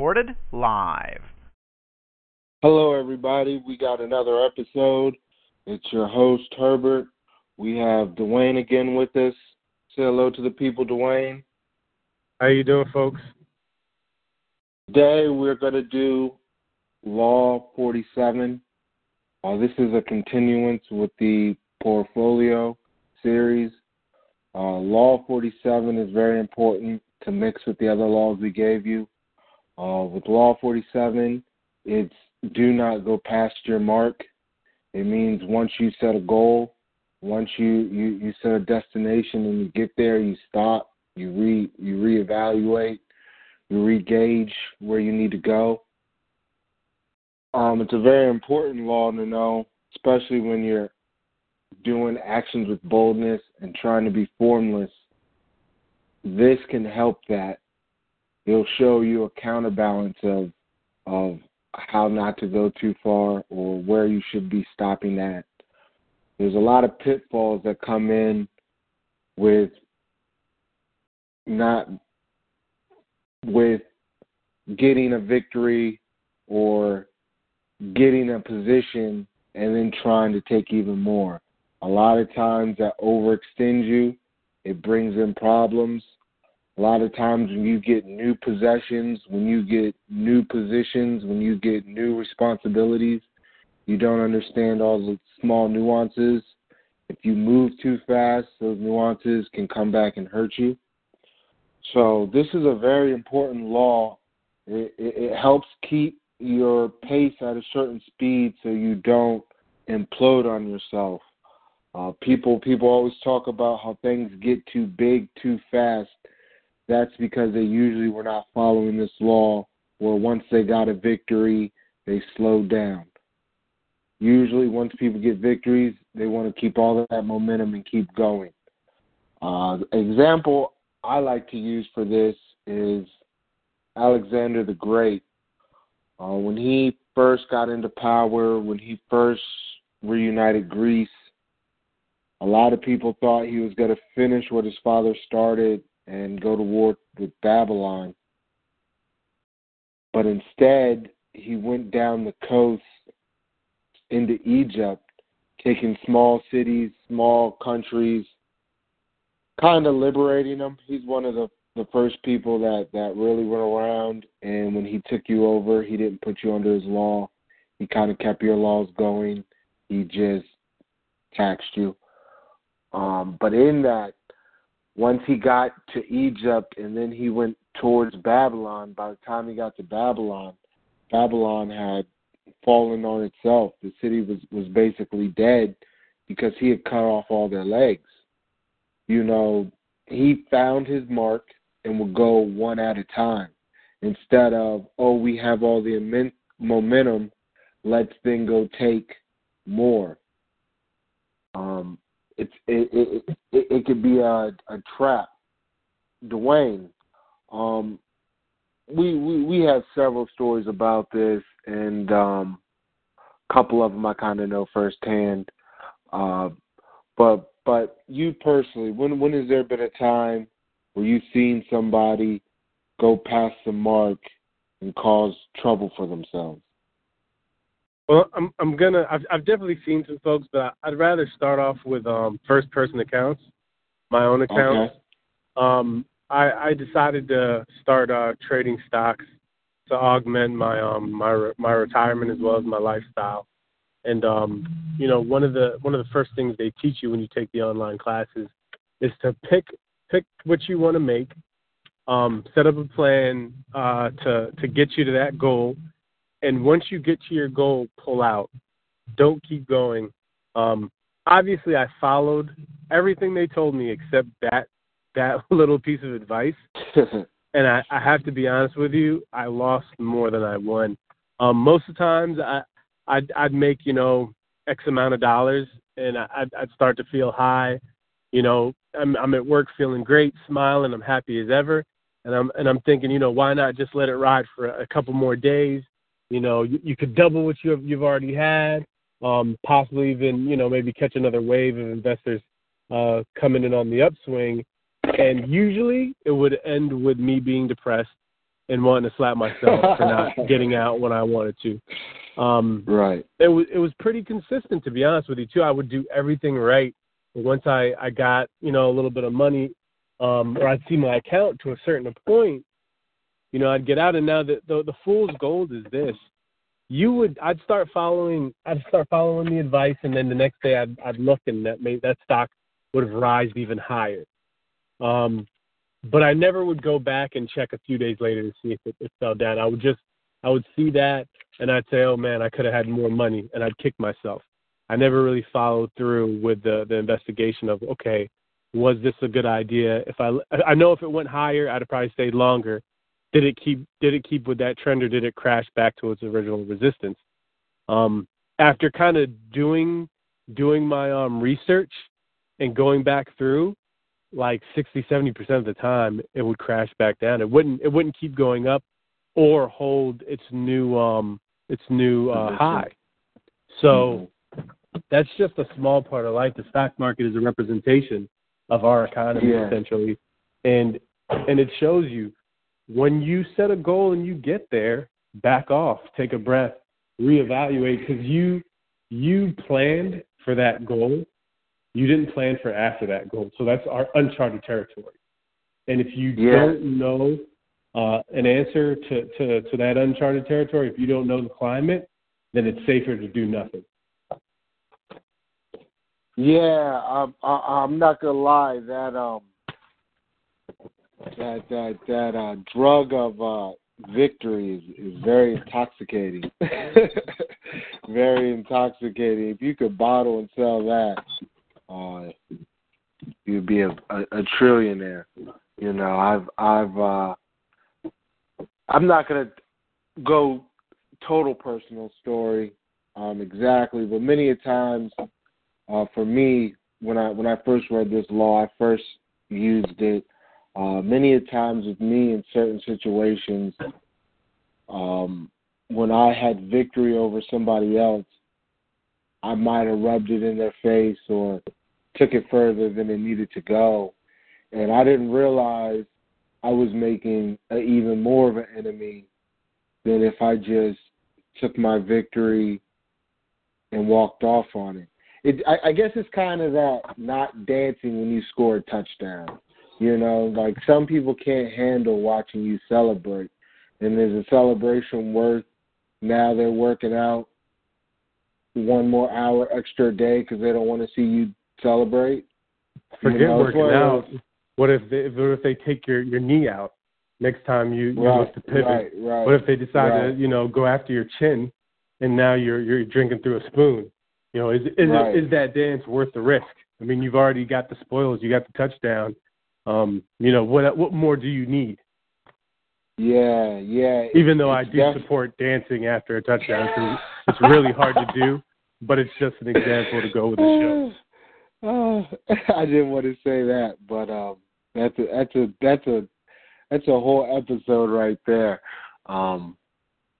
Recorded live. Hello, everybody. We got another episode. It's your host, Herbert. We have Dwayne again with us. Say hello to the people, Dwayne. How you doing, folks? Today, we're going to do Law 47. Uh, this is a continuance with the portfolio series. Uh, law 47 is very important to mix with the other laws we gave you. Uh, with Law 47, it's do not go past your mark. It means once you set a goal, once you, you, you set a destination and you get there, you stop, you re you reevaluate, you regauge where you need to go. Um, it's a very important law to know, especially when you're doing actions with boldness and trying to be formless. This can help that. It'll show you a counterbalance of of how not to go too far or where you should be stopping at. There's a lot of pitfalls that come in with not with getting a victory or getting a position and then trying to take even more. A lot of times that overextends you, it brings in problems. A lot of times when you get new possessions, when you get new positions, when you get new responsibilities, you don't understand all the small nuances. If you move too fast, those nuances can come back and hurt you. So this is a very important law. It, it, it helps keep your pace at a certain speed so you don't implode on yourself. Uh, people people always talk about how things get too big too fast. That's because they usually were not following this law where once they got a victory, they slowed down. Usually, once people get victories, they want to keep all that momentum and keep going. Uh, example I like to use for this is Alexander the Great. Uh, when he first got into power, when he first reunited Greece, a lot of people thought he was going to finish what his father started and go to war with Babylon. But instead, he went down the coast into Egypt, taking small cities, small countries, kind of liberating them. He's one of the the first people that that really went around and when he took you over he didn't put you under his law he kind of kept your laws going he just taxed you um but in that once he got to egypt and then he went towards babylon by the time he got to babylon babylon had fallen on itself. The city was was basically dead because he had cut off all their legs. You know he found his mark and will go one at a time instead of oh we have all the immense momentum. Let's then go take more. Um it's it it it, it could be a a trap dwayne um we we we have several stories about this and um a couple of them i kind of know firsthand uh but but you personally when when has there been a time where you've seen somebody go past the mark and cause trouble for themselves? Well, I'm I'm gonna I've I've definitely seen some folks, but I'd rather start off with um first person accounts, my own accounts. Okay. Um, I I decided to start uh trading stocks to augment my um my my retirement as well as my lifestyle. And um, you know, one of the one of the first things they teach you when you take the online classes is to pick pick what you want to make, um, set up a plan uh, to to get you to that goal, and once you get to your goal, pull out. Don't keep going. Um, obviously I followed everything they told me except that that little piece of advice. and I, I have to be honest with you, I lost more than I won. Um, most of the times, I I'd, I'd make you know X amount of dollars, and I'd, I'd start to feel high. You know, I'm I'm at work feeling great, smiling, I'm happy as ever, and I'm and I'm thinking, you know, why not just let it ride for a couple more days? You know, you, you could double what you have, you've already had, um, possibly even you know maybe catch another wave of investors uh, coming in on the upswing. And usually it would end with me being depressed and wanting to slap myself for not getting out when I wanted to. Um, right. It was it was pretty consistent to be honest with you too. I would do everything right. But once I I got you know a little bit of money, um, or I'd see my account to a certain point, you know I'd get out. And now the the, the fool's gold is this: you would I'd start following I'd start following the advice, and then the next day I'd I'd look and that made that stock would have risen even higher. Um, but I never would go back and check a few days later to see if it, it fell down. I would just I would see that and I'd say, oh man, I could have had more money, and I'd kick myself. I never really followed through with the the investigation of okay, was this a good idea? If I I know if it went higher, I'd have probably stayed longer. Did it keep did it keep with that trend or did it crash back to its original resistance? Um, after kind of doing doing my um research and going back through, like 60 70 percent of the time it would crash back down it wouldn't it wouldn't keep going up or hold its new um its new uh, high so mm-hmm. that's just a small part of life the stock market is a representation of our economy yeah. essentially and and it shows you when you set a goal and you get there back off take a breath reevaluate because you you planned for that goal you didn't plan for after that goal. So that's our uncharted territory. And if you yeah. don't know uh, an answer to, to, to that uncharted territory, if you don't know the climate, then it's safer to do nothing. Yeah, I'm, I'm not gonna lie. That um, that that that uh, drug of uh, victory is, is very intoxicating. very intoxicating. If you could bottle and sell that, uh, you'd be a, a, a trillionaire. You know, I've I've uh, I'm not gonna go total personal story um, exactly, but many a times uh, for me when I when I first read this law, I first used it. Uh, many a times with me in certain situations, um, when I had victory over somebody else, I might have rubbed it in their face or took it further than it needed to go. And I didn't realize I was making a, even more of an enemy than if I just took my victory and walked off on it. It I, I guess it's kind of that not dancing when you score a touchdown. You know, like some people can't handle watching you celebrate. And there's a celebration worth now they're working out one more hour extra day because they don't want to see you celebrate. Forget you know, working out. What if they what if they take your your knee out next time you you right, look to pivot? Right, right, what if they decide right. to you know go after your chin, and now you're you're drinking through a spoon? You know, is is right. it, is that dance worth the risk? I mean, you've already got the spoils, you got the touchdown. Um, you know, what what more do you need? Yeah, yeah. Even though I do def- support dancing after a touchdown, because it's really hard to do, but it's just an example to go with the show. Oh, I didn't want to say that, but um, that's a that's a that's a that's a whole episode right there. Um,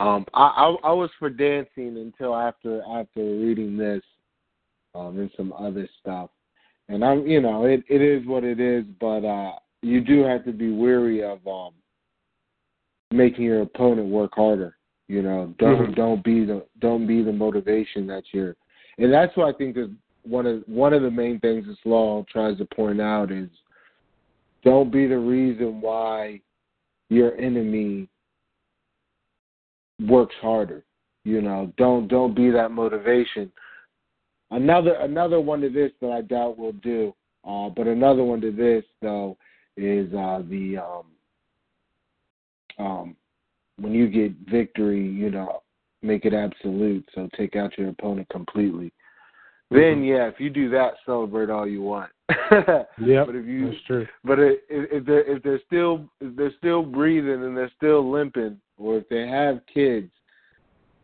um, I, I I was for dancing until after after reading this, um, and some other stuff, and I'm you know it it is what it is, but uh, you do have to be weary of um making your opponent work harder. You know, don't mm-hmm. don't be the don't be the motivation that you're, and that's what I think is one of one of the main things this law tries to point out is don't be the reason why your enemy works harder. You know, don't don't be that motivation. Another another one to this that I doubt will do, uh, but another one to this though is uh, the um, um, when you get victory, you know, make it absolute. So take out your opponent completely then yeah, if you do that, celebrate all you want. yeah, but if you, that's true. But if, if they're if they're still if they're still breathing and they're still limping, or if they have kids,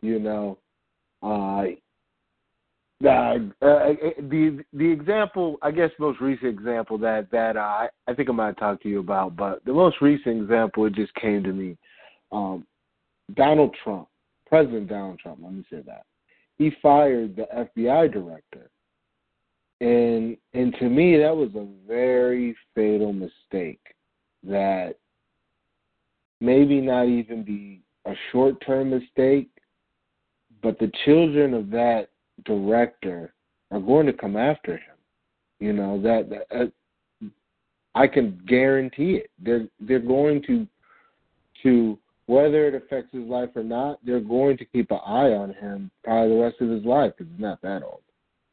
you know, uh, uh, the the example, I guess, most recent example that that uh, I think I might talk to you about, but the most recent example it just came to me. Um, Donald Trump, President Donald Trump. Let me say that he fired the FBI director, and and to me that was a very fatal mistake. That maybe not even be a short term mistake, but the children of that director are going to come after him. You know that, that uh, I can guarantee it. They're they're going to to whether it affects his life or not. They're going to keep an eye on him probably the rest of his life because he's not that old.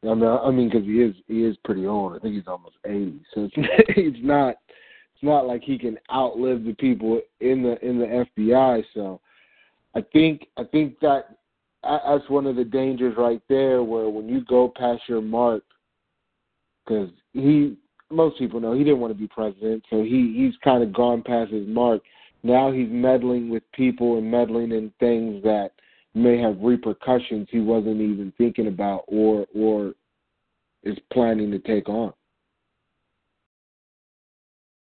I mean, I mean, because he is he is pretty old. I think he's almost eighty. So it's it's not it's not like he can outlive the people in the in the FBI. So I think I think that that's one of the dangers right there, where when you go past your mark, because he, most people know he didn't want to be president, so he he's kind of gone past his mark. Now he's meddling with people and meddling in things that may have repercussions he wasn't even thinking about or or is planning to take on.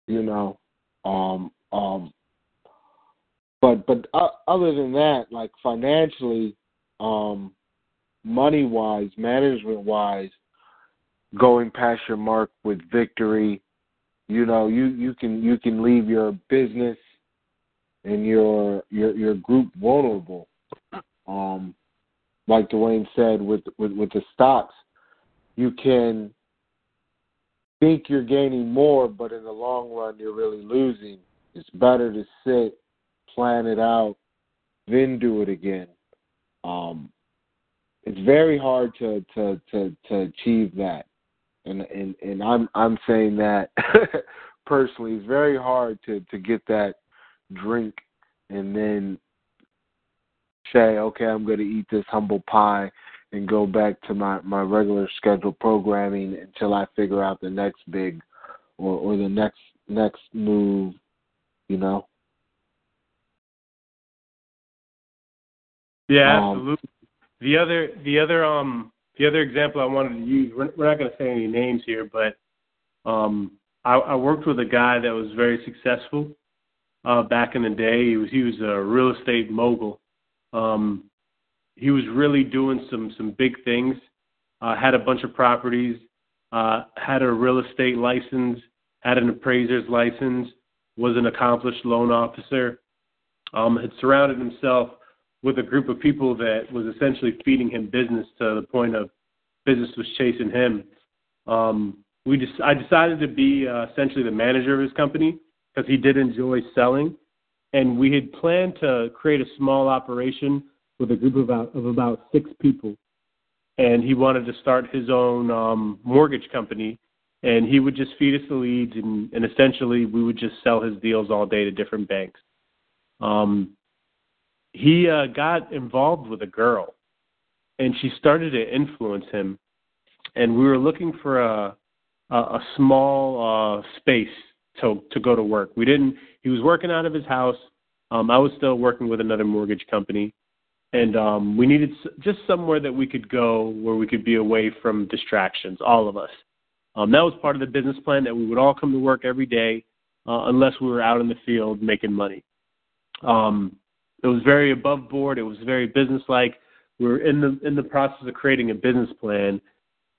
You know, um, um, but but uh, other than that, like financially, um, money wise, management wise, going past your mark with victory. You know, you you can you can leave your business and your your your group vulnerable. Um, like Dwayne said with with with the stocks, you can think you're gaining more, but in the long run you're really losing. It's better to sit, plan it out, then do it again. Um, it's very hard to to to to achieve that, and and and I'm I'm saying that personally. It's very hard to to get that drink and then say, okay, I'm going to eat this humble pie and go back to my my regular scheduled programming until I figure out the next big or or the next next move, you know. Yeah, Um, absolutely. The other, the other, um, the other example I wanted to use. We're, we're not going to say any names here, but um, I, I worked with a guy that was very successful uh, back in the day. He was he was a real estate mogul. Um, he was really doing some some big things. Uh, had a bunch of properties. Uh, had a real estate license. Had an appraiser's license. Was an accomplished loan officer. Um, had surrounded himself with a group of people that was essentially feeding him business to the point of business was chasing him. Um, we just I decided to be uh, essentially the manager of his company because he did enjoy selling, and we had planned to create a small operation with a group of about of about six people, and he wanted to start his own um, mortgage company, and he would just feed us the leads, and, and essentially we would just sell his deals all day to different banks. Um, he uh, got involved with a girl, and she started to influence him. And we were looking for a a, a small uh, space to to go to work. We didn't. He was working out of his house. Um, I was still working with another mortgage company, and um, we needed just somewhere that we could go where we could be away from distractions. All of us. Um, that was part of the business plan that we would all come to work every day, uh, unless we were out in the field making money. Um, it was very above board. It was very businesslike. We were in the in the process of creating a business plan,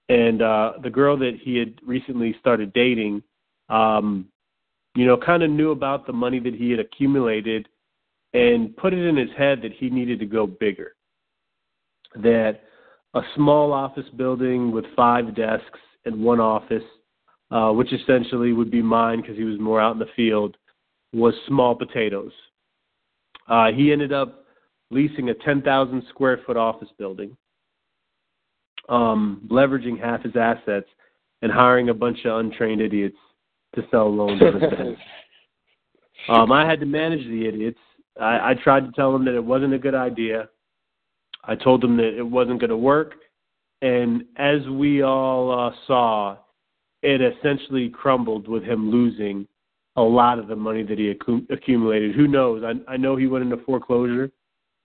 and uh, the girl that he had recently started dating, um, you know, kind of knew about the money that he had accumulated, and put it in his head that he needed to go bigger. That a small office building with five desks and one office, uh, which essentially would be mine because he was more out in the field, was small potatoes. Uh, he ended up leasing a 10,000 square foot office building, um, leveraging half his assets, and hiring a bunch of untrained idiots to sell loans on his bank. Um, I had to manage the idiots. I, I tried to tell them that it wasn't a good idea. I told them that it wasn't going to work, and as we all uh, saw, it essentially crumbled with him losing a lot of the money that he accu- accumulated. Who knows? I, I know he went into foreclosure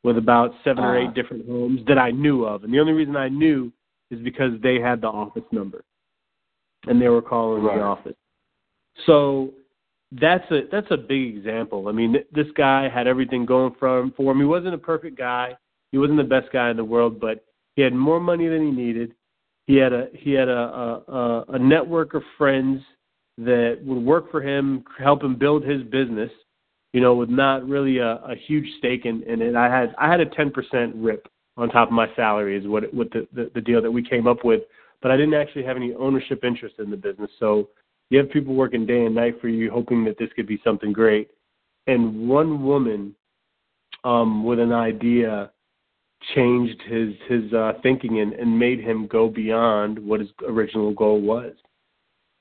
with about seven or eight Uh. different homes that I knew of, and the only reason I knew is because they had the office number, and they were calling Right. the office. So that's a that's a big example. I mean, th- this guy had everything going for him. For him, he wasn't a perfect guy. He wasn't the best guy in the world, but he had more money than he needed. He had a he had a a, a, a network of friends that would work for him, help him build his business. You know, with not really a, a huge stake in, in it. I had I had a ten percent rip on top of my salary is what what the, the the deal that we came up with, but I didn't actually have any ownership interest in the business. So you have people working day and night for you, hoping that this could be something great. And one woman um, with an idea changed his his uh, thinking and, and made him go beyond what his original goal was.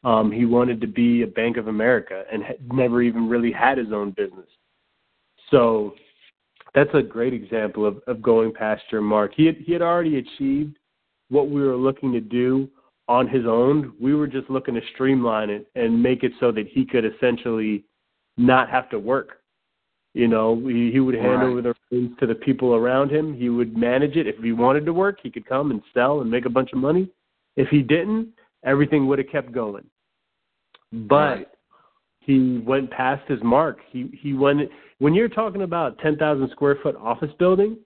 Um, he wanted to be a Bank of America and had never even really had his own business. So that's a great example of, of going past your mark. He had, he had already achieved what we were looking to do on his own. We were just looking to streamline it and make it so that he could essentially not have to work. You know, he, he would hand Right. over the reins to the people around him. He would manage it. If he wanted to work, he could come and sell and make a bunch of money. If he didn't, everything would have kept going. But Right. he went past his mark. He he went when you're talking about ten thousand square foot office building,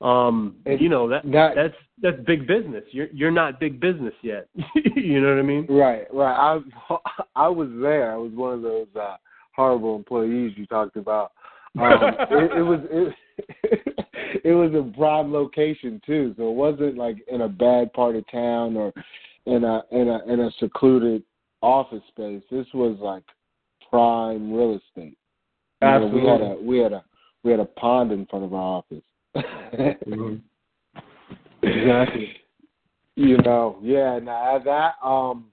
um, you know that, that- that's that's big business. You're you're not big business yet. you know what I mean? Right, right. I I was there. I was one of those uh, horrible employees you talked about. Um, it, it was it, it was a prime location too, so it wasn't like in a bad part of town or in a in a in a secluded office space. This was like prime real estate. You know, we had a we had a we had a pond in front of our office. Exactly. you know, yeah, nah, that um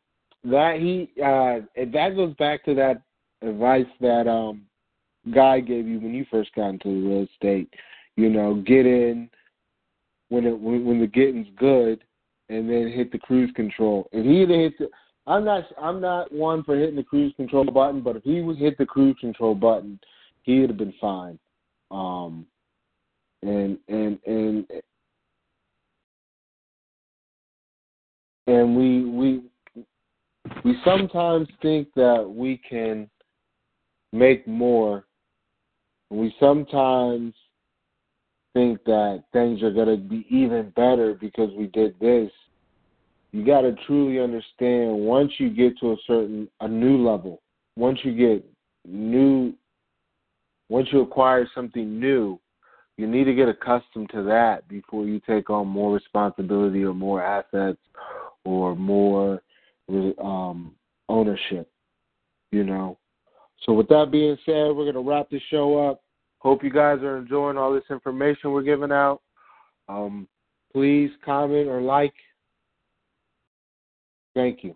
that he uh that goes back to that advice that um guy gave you when you first got into real estate. You know, get in when it when, when the getting's good and then hit the cruise control. If he had hit the I'm not I'm not one for hitting the cruise control button, but if he would hit the cruise control button, he would have been fine. Um and and and and we we we sometimes think that we can make more. We sometimes think that things are going to be even better because we did this. You got to truly understand once you get to a certain a new level, once you get new once you acquire something new, you need to get accustomed to that before you take on more responsibility or more assets or more um, ownership, you know. So with that being said, we're going to wrap the show up. Hope you guys are enjoying all this information we're giving out. Um, please comment or like. Thank you.